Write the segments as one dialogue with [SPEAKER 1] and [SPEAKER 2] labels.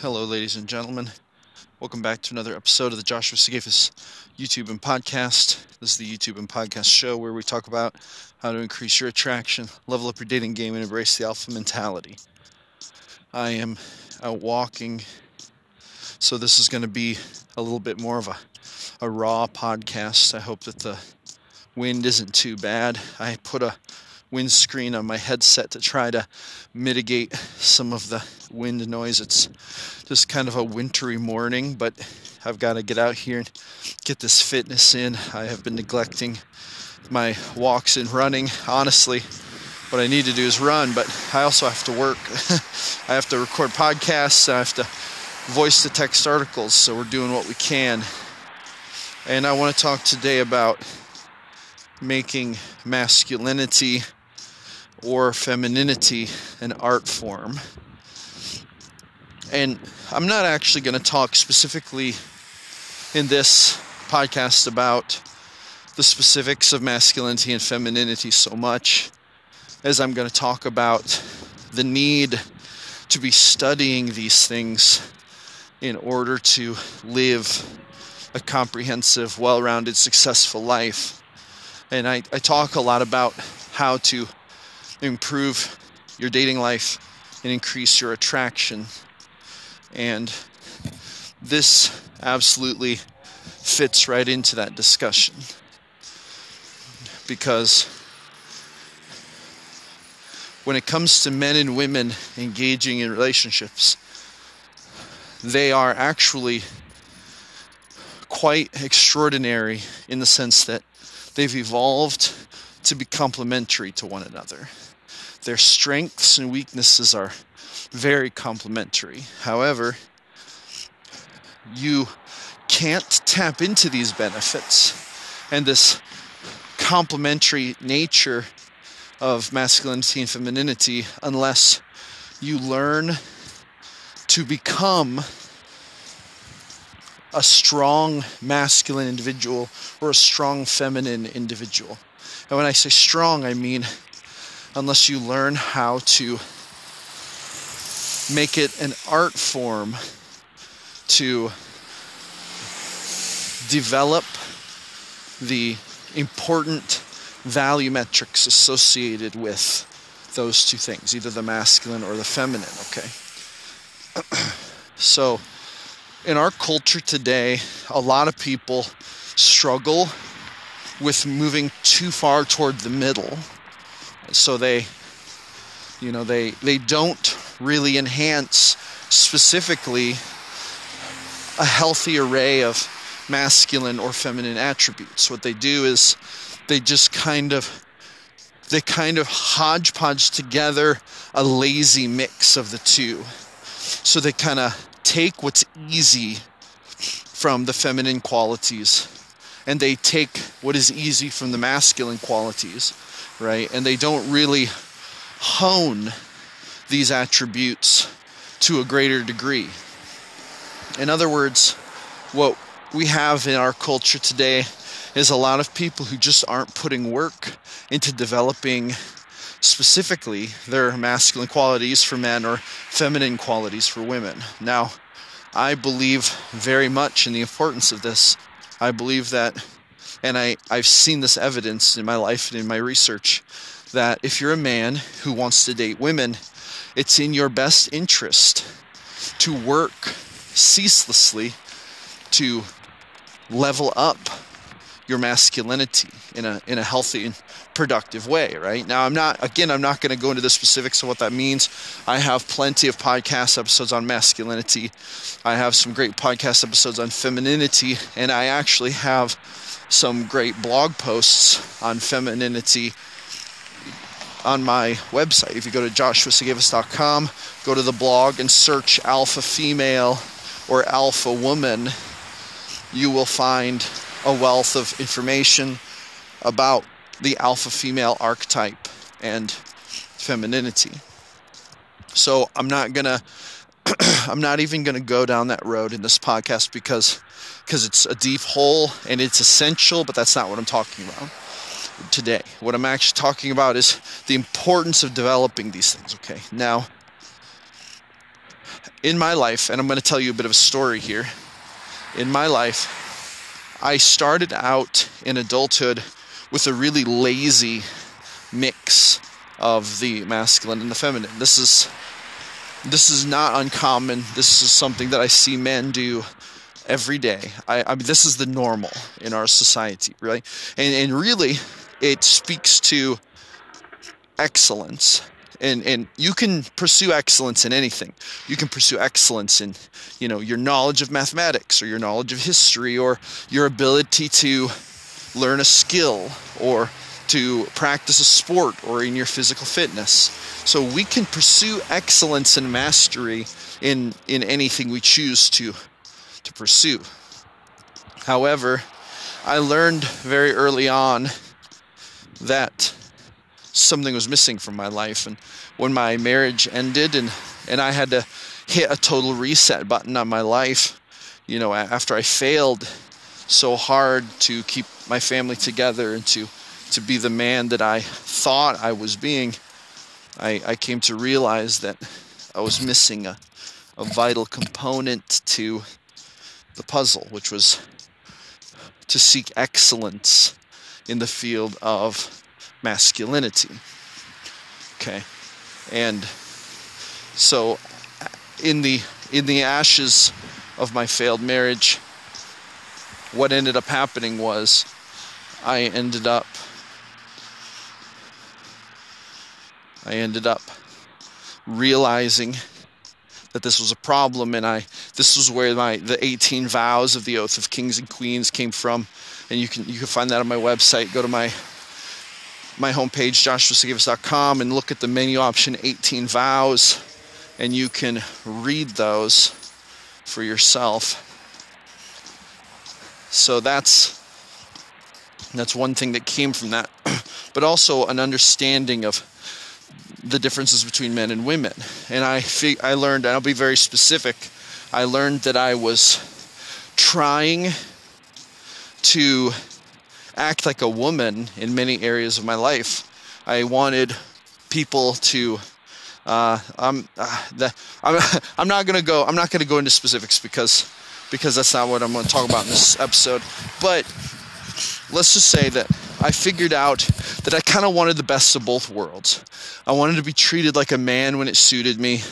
[SPEAKER 1] Hello, ladies and gentlemen. Welcome back to another episode of the Joshua Sigafus YouTube and podcast. This is the YouTube and podcast show where we talk about how to increase your attraction, level up your dating game, and embrace the alpha mentality. I am out walking, so this is going to be a little bit more of a, a raw podcast. I hope that the wind isn't too bad. I put a windscreen on my headset to try to mitigate some of the wind noise. It's just kind of a wintry morning, but I've got to get out here and get this fitness in. I have been neglecting my walks and running. Honestly, what I need to do is run, but I also have to work. I have to record podcasts, I have to voice to text articles, so we're doing what we can. And I want to talk today about making masculinity or femininity an art form. And I'm not actually going to talk specifically in this podcast about the specifics of masculinity and femininity so much as I'm going to talk about the need to be studying these things in order to live a comprehensive, well rounded, successful life. And I, I talk a lot about how to improve your dating life and increase your attraction. And this absolutely fits right into that discussion because when it comes to men and women engaging in relationships, they are actually quite extraordinary in the sense that they've evolved to be complementary to one another. Their strengths and weaknesses are very complementary. However, you can't tap into these benefits and this complementary nature of masculinity and femininity unless you learn to become a strong masculine individual or a strong feminine individual. And when I say strong, I mean unless you learn how to make it an art form to develop the important value metrics associated with those two things, either the masculine or the feminine, okay? so, in our culture today, a lot of people struggle with moving too far toward the middle. So they you know they they don't really enhance specifically a healthy array of masculine or feminine attributes. What they do is they just kind of they kind of hodgepodge together a lazy mix of the two. So they kind of take what's easy from the feminine qualities and they take what is easy from the masculine qualities right? And they don't really hone these attributes to a greater degree. In other words, what we have in our culture today is a lot of people who just aren't putting work into developing specifically their masculine qualities for men or feminine qualities for women. Now, I believe very much in the importance of this. I believe that and I, I've seen this evidence in my life and in my research that if you're a man who wants to date women, it's in your best interest to work ceaselessly to level up your masculinity in a in a healthy and productive way, right? Now I'm not again I'm not going to go into the specifics of what that means. I have plenty of podcast episodes on masculinity. I have some great podcast episodes on femininity and I actually have some great blog posts on femininity on my website. If you go to joshuasigafus.com, go to the blog and search alpha female or alpha woman, you will find a wealth of information about the alpha female archetype and femininity. So I'm not gonna I'm not even gonna go down that road in this podcast because because it's a deep hole and it's essential, but that's not what I'm talking about today. What I'm actually talking about is the importance of developing these things. Okay, now in my life, and I'm going to tell you a bit of a story here. In my life, I started out in adulthood with a really lazy mix of the masculine and the feminine. This is this is not uncommon. This is something that I see men do every day. I, I mean, this is the normal in our society, right? And and really, it speaks to excellence and and you can pursue excellence in anything. You can pursue excellence in you know your knowledge of mathematics or your knowledge of history or your ability to learn a skill or to practice a sport or in your physical fitness. So we can pursue excellence and mastery in in anything we choose to to pursue. However i learned very early on that something was missing from my life. And when my marriage ended and, and I had to hit a total reset button on my life, you know, after I failed so hard to keep my family together and to, to be the man that I thought I was being, I, I came to realize that I was missing a, a vital component to the puzzle, which was to seek excellence in the field of masculinity. Okay. And so in the in the ashes of my failed marriage what ended up happening was I ended up I ended up realizing that this was a problem and I this was where my the 18 vows of the oath of kings and queens came from and you can you can find that on my website go to my my homepage joshuasigafus.com and look at the menu option 18 vows and you can read those for yourself. So that's that's one thing that came from that but also an understanding of the differences between men and women. And i i learned and i'll be very specific i learned that i was trying to act like a woman in many areas of my life. I wanted people to. Uh, I'm, uh, the, I'm, I'm not gonna go. I'm not gonna go into specifics because because that's not what I'm to talk about in this episode. But let's just say that I figured out that I kind of wanted the best of both worlds. I wanted to be treated like a man when it suited me.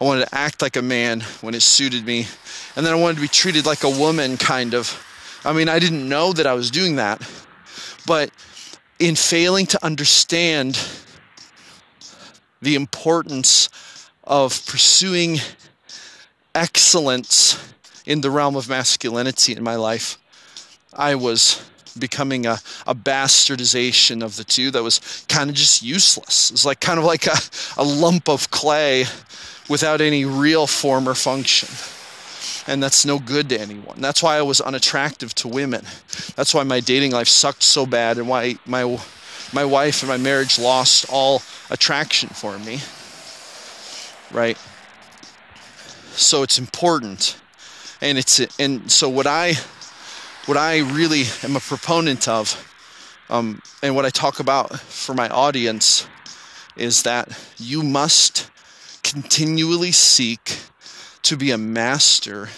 [SPEAKER 1] I wanted to act like a man when it suited me. And then I wanted to be treated like a woman, kind of, I mean, I didn't know that I was doing that, but in failing to understand the importance of pursuing excellence in the realm of masculinity in my life, I was becoming a, a bastardization of the two that was kind of just useless. It's like kind of like a, a lump of clay without any real form or function and that's no good to anyone. That's why I was unattractive to women. That's why my dating life sucked so bad and why my my wife and my marriage lost all attraction for me. Right? So it's important. And it's and so what I what I really am a proponent of um, and what I talk about for my audience is that you must continually seek to be a master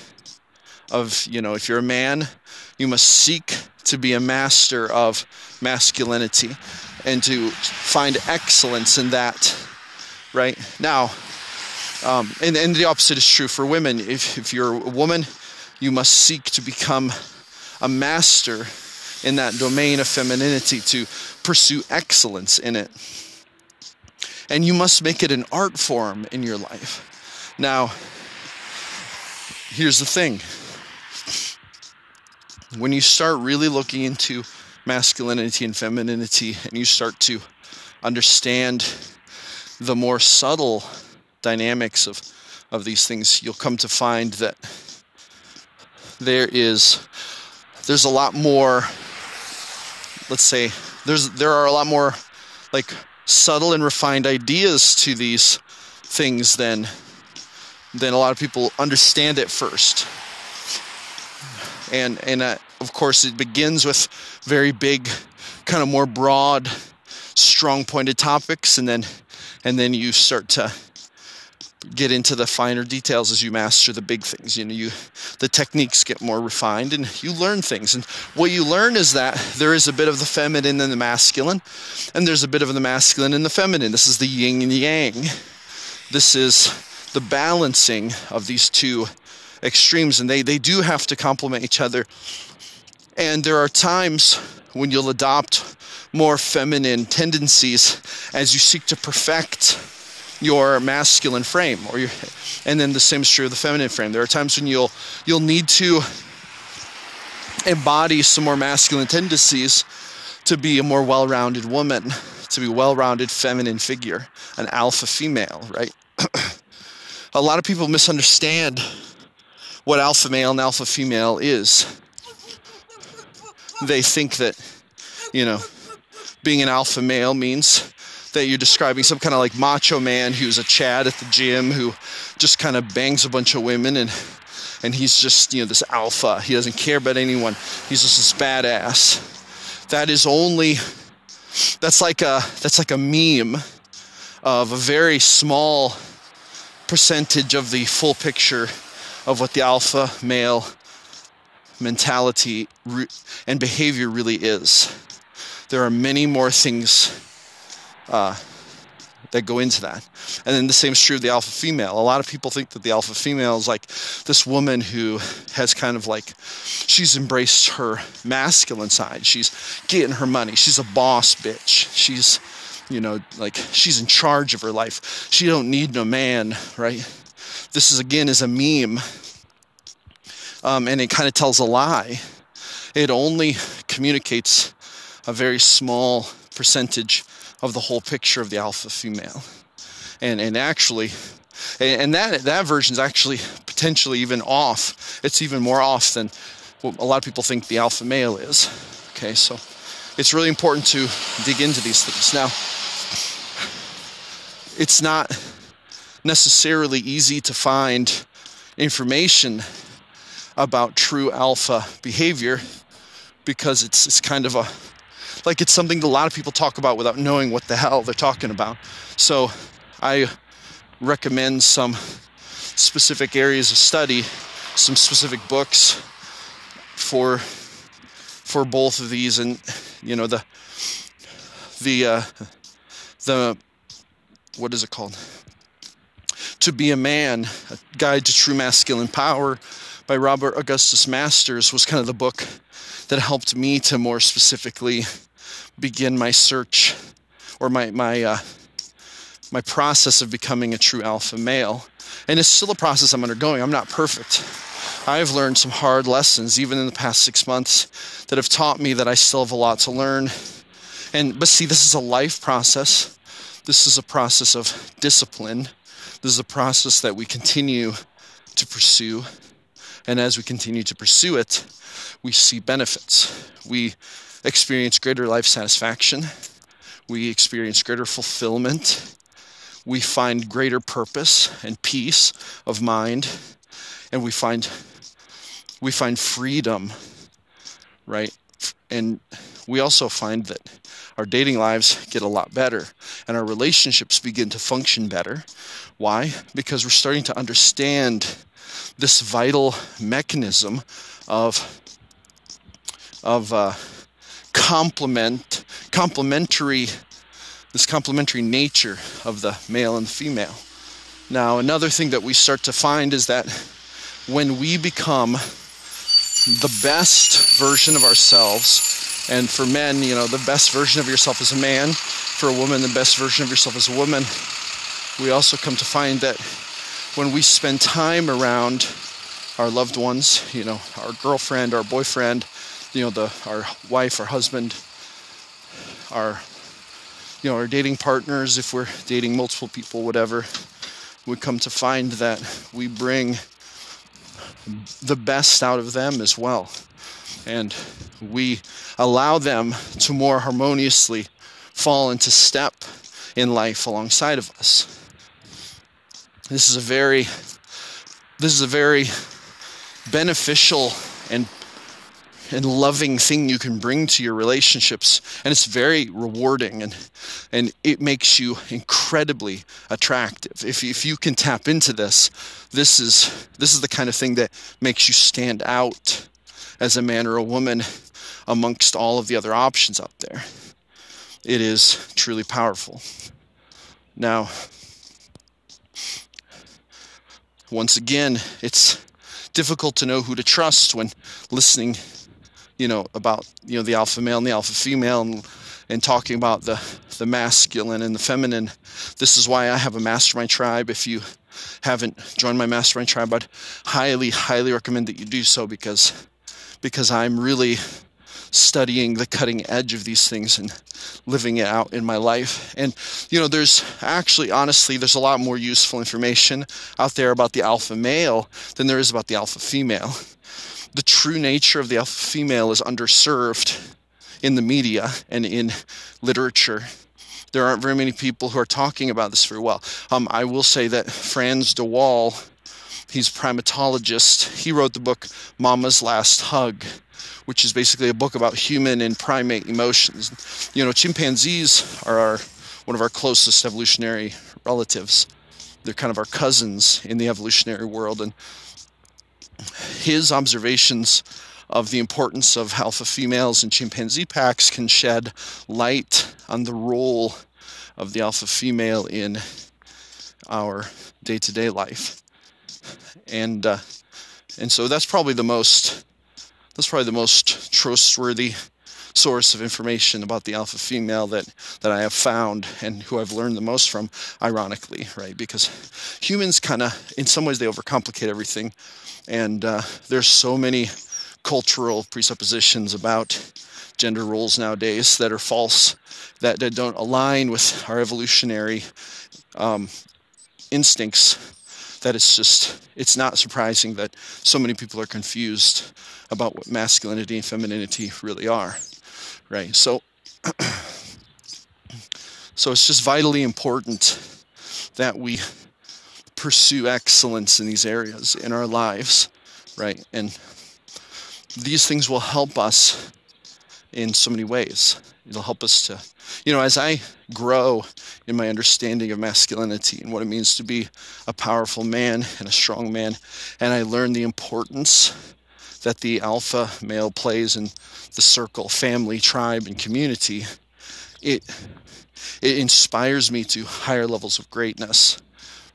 [SPEAKER 1] of, you know, if you're a man, you must seek to be a master of masculinity and to find excellence in that, right? Now, um, and, and the opposite is true for women. If, if you're a woman, you must seek to become a master in that domain of femininity, to pursue excellence in it. And you must make it an art form in your life. Now, here's the thing. When you start really looking into masculinity and femininity and you start to understand the more subtle dynamics of, of these things, you'll come to find that there is there's a lot more let's say there's there are a lot more like subtle and refined ideas to these things than than a lot of people understand it first. And and uh, of course it begins with very big kind of more broad strong pointed topics and then and then you start to get into the finer details as you master the big things. You know you the techniques get more refined and you learn things. And what you learn is that there is a bit of the feminine and the masculine and there's a bit of the masculine and the feminine. This is the yin and yang. This is the balancing of these two extremes and they they do have to complement each other. And there are times when you'll adopt more feminine tendencies as you seek to perfect your masculine frame or your and then the same is true of the feminine frame. There are times when you'll you'll need to embody some more masculine tendencies to be a more well-rounded woman to be a well-rounded feminine figure an alpha female right a lot of people misunderstand what alpha male and alpha female is. They think that you know being an alpha male means that you're describing some kind of like macho man who's a chad at the gym who just kind of bangs a bunch of women and and he's just you know this alpha. He doesn't care about anyone. He's just this badass. That is only that's like a that's like a meme of a very small percentage of the full picture of what the alpha male mentality and behavior really is there are many more things uh, that go into that. And then the same is true of the alpha female. A lot of people think that the alpha female is like this woman who has kind of like, she's embraced her masculine side. She's getting her money. She's a boss bitch. She's, you know, like she's in charge of her life. She don't need no man, right? This is again is a meme. Um, and it kind of tells a lie. It only communicates a very small percentage of the whole picture of the alpha female. And, and actually, and that, that version is actually potentially even off. It's even more off than what a lot of people think the alpha male is. Okay, so it's really important to dig into these things. Now, it's not necessarily easy to find information about true alpha behavior because it's, it's kind of a like it's something that a lot of people talk about without knowing what the hell they're talking about. So I recommend some specific areas of study, some specific books for for both of these and you know the the uh, the what is it called to be a man a guide to true masculine power by robert augustus masters was kind of the book that helped me to more specifically begin my search or my my uh, my process of becoming a true alpha male. And it's still a process I'm undergoing. I'm not perfect. I've learned some hard lessons even in the past six months that have taught me that I still have a lot to learn. And but see, this is a life process. This is a process of discipline. This is a process that we continue to pursue. And as we continue to pursue it, we see benefits. We experience greater life satisfaction. We experience greater fulfillment. We find greater purpose and peace of mind. And we find we find freedom, right? And we also find that our dating lives get a lot better and our relationships begin to function better. Why? Because we're starting to understand this vital mechanism of of uh, complement, complementary, this complementary nature of the male and the female. Now, another thing that we start to find is that when we become the best version of ourselves, And for men, you know, the best version of yourself is a man. For a woman, the best version of yourself is a woman. We also come to find that when we spend time around our loved ones, you know, our girlfriend, our boyfriend, you know, the our wife, our husband, our you know, our dating partners, if we're dating multiple people, whatever, we come to find that we bring the best out of them as well. And we allow them to more harmoniously fall into step in life alongside of us. This is a very this is a very beneficial and and loving thing you can bring to your relationships. And it's very rewarding and and it makes you incredibly attractive. If, if you can tap into this this is this is the kind of thing that makes you stand out as a man or a woman amongst all of the other options out there. It is truly powerful. Now once again it's difficult to know who to trust when listening you know, about you know the alpha male and the alpha female, and, and talking about the the masculine and the feminine. This is why I have a mastermind tribe. If you haven't joined my mastermind tribe, I'd highly, highly recommend that you do so because because I'm really studying the cutting edge of these things and living it out in my life. And you know, there's actually honestly there's a lot more useful information out there about the alpha male than there is about the alpha female the true nature of the alpha female is underserved in the media and in literature. There aren't very many people who are talking about this very well. Um, I will say that Frans de Waal, he's a primatologist, he wrote the book Mama's Last Hug, which is basically a book about human and primate emotions. You know, chimpanzees are our, one of our closest evolutionary relatives. They're kind of our cousins in the evolutionary world, and his observations of the importance of alpha females in chimpanzee packs can shed light on the role of the alpha female in our day-to-day life. And uh, and so that's probably the most that's probably the most trustworthy source of information about the alpha female that that I have found and who I've learned the most from ironically right because humans kind of in some ways they overcomplicate everything and uh, there's so many cultural presuppositions about gender roles nowadays that are false, that, that don't align with our evolutionary um, instincts. That it's just, it's not surprising that so many people are confused about what masculinity and femininity really are, right? So, so it's just vitally important that we pursue excellence in these areas in our lives, right? And these things will help us in so many ways. It'll help us to, you know, as I grow in my understanding of masculinity and what it means to be a powerful man and a strong man, and I learn the importance that the alpha male plays in the circle, family, tribe, and community, it it inspires me to higher levels of greatness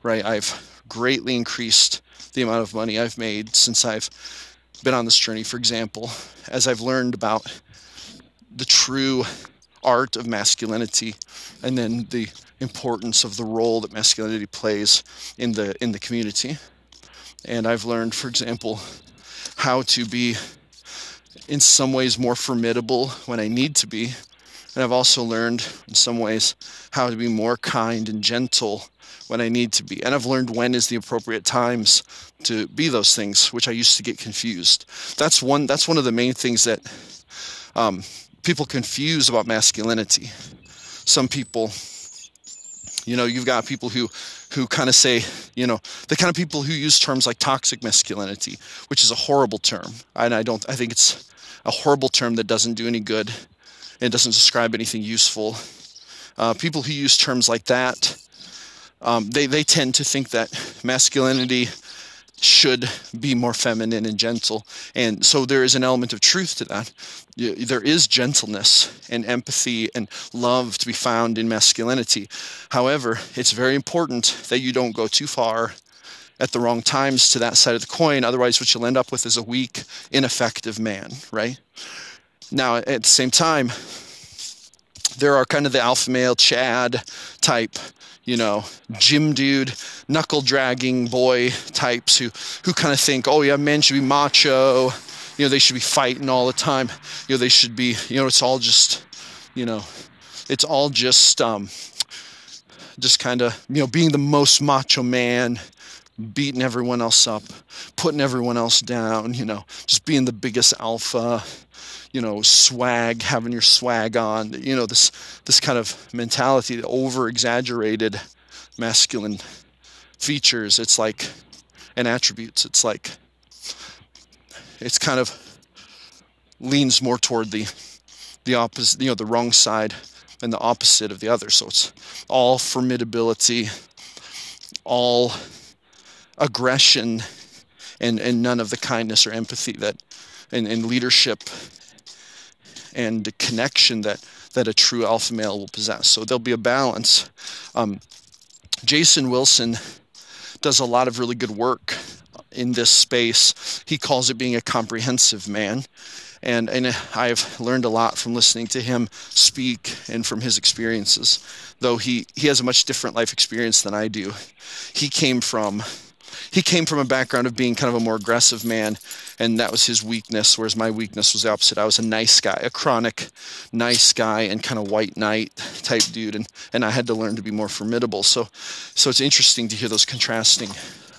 [SPEAKER 1] right? I've greatly increased the amount of money I've made since I've been on this journey. For example, as I've learned about the true art of masculinity and then the importance of the role that masculinity plays in the in the community. And I've learned, for example, how to be in some ways more formidable when I need to be. And I've also learned in some ways how to be more kind and gentle when I need to be. And I've learned when is the appropriate times to be those things, which I used to get confused. That's one that's one of the main things that um, people confuse about masculinity. Some people, you know, you've got people who who kind of say, you know, the kind of people who use terms like toxic masculinity, which is a horrible term. And I don't I think it's a horrible term that doesn't do any good and doesn't describe anything useful. Uh, people who use terms like that um, they, they tend to think that masculinity should be more feminine and gentle. And so there is an element of truth to that. There is gentleness and empathy and love to be found in masculinity. However, it's very important that you don't go too far at the wrong times to that side of the coin. Otherwise, what you'll end up with is a weak, ineffective man, right? now, at the same time, there are kind of the alpha male Chad type, you know, gym dude, knuckle dragging boy types who, who kind of think, oh yeah, men should be macho, you know, they should be fighting all the time, you know, they should be, you know, it's all just, you know, it's all just, um, just kind of, you know, being the most macho man, beating everyone else up, putting everyone else down, you know, just being the biggest alpha, you know, swag, having your swag on, you know, this this kind of mentality, the over exaggerated masculine features. It's like and attributes. It's like it's kind of leans more toward the the opposite, you know, the wrong side and the opposite of the other. So it's all formidability, all aggression, and, and none of the kindness or empathy that and, and leadership and connection that that a true alpha male will possess. So there'll be a balance. Um, Jason Wilson does a lot of really good work in this space. He calls it being a comprehensive man. And, and I've learned a lot from listening to him speak and from his experiences, though he, he has a much different life experience than I do. He came from he came from a background of being kind of a more aggressive man, and that was his weakness, whereas my weakness was the opposite. I was a nice guy, a chronic nice guy and kind of white knight type dude, and, and I had to learn to be more formidable. So so it's interesting to hear those contrasting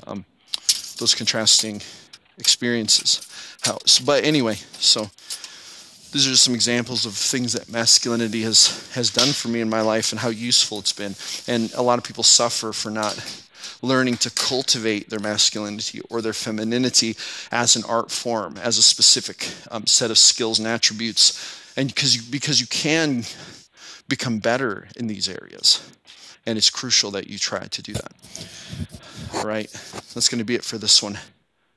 [SPEAKER 1] um, those contrasting experiences. How, but anyway, so these are just some examples of things that masculinity has has done for me in my life and how useful it's been. And a lot of people suffer for not learning to cultivate their masculinity or their femininity as an art form, as a specific um, set of skills and attributes, and because you, because you can become better in these areas, and it's crucial that you try to do that. All right, that's going to be it for this one.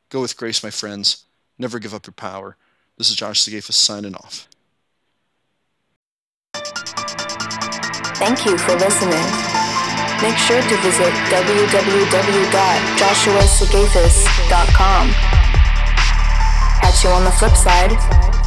[SPEAKER 1] Go with grace, my friends. Never give up your power. This is Josh Sigafus signing off.
[SPEAKER 2] Thank you for listening make sure to visit www.joshuasigafus.com. Catch you on the flip side.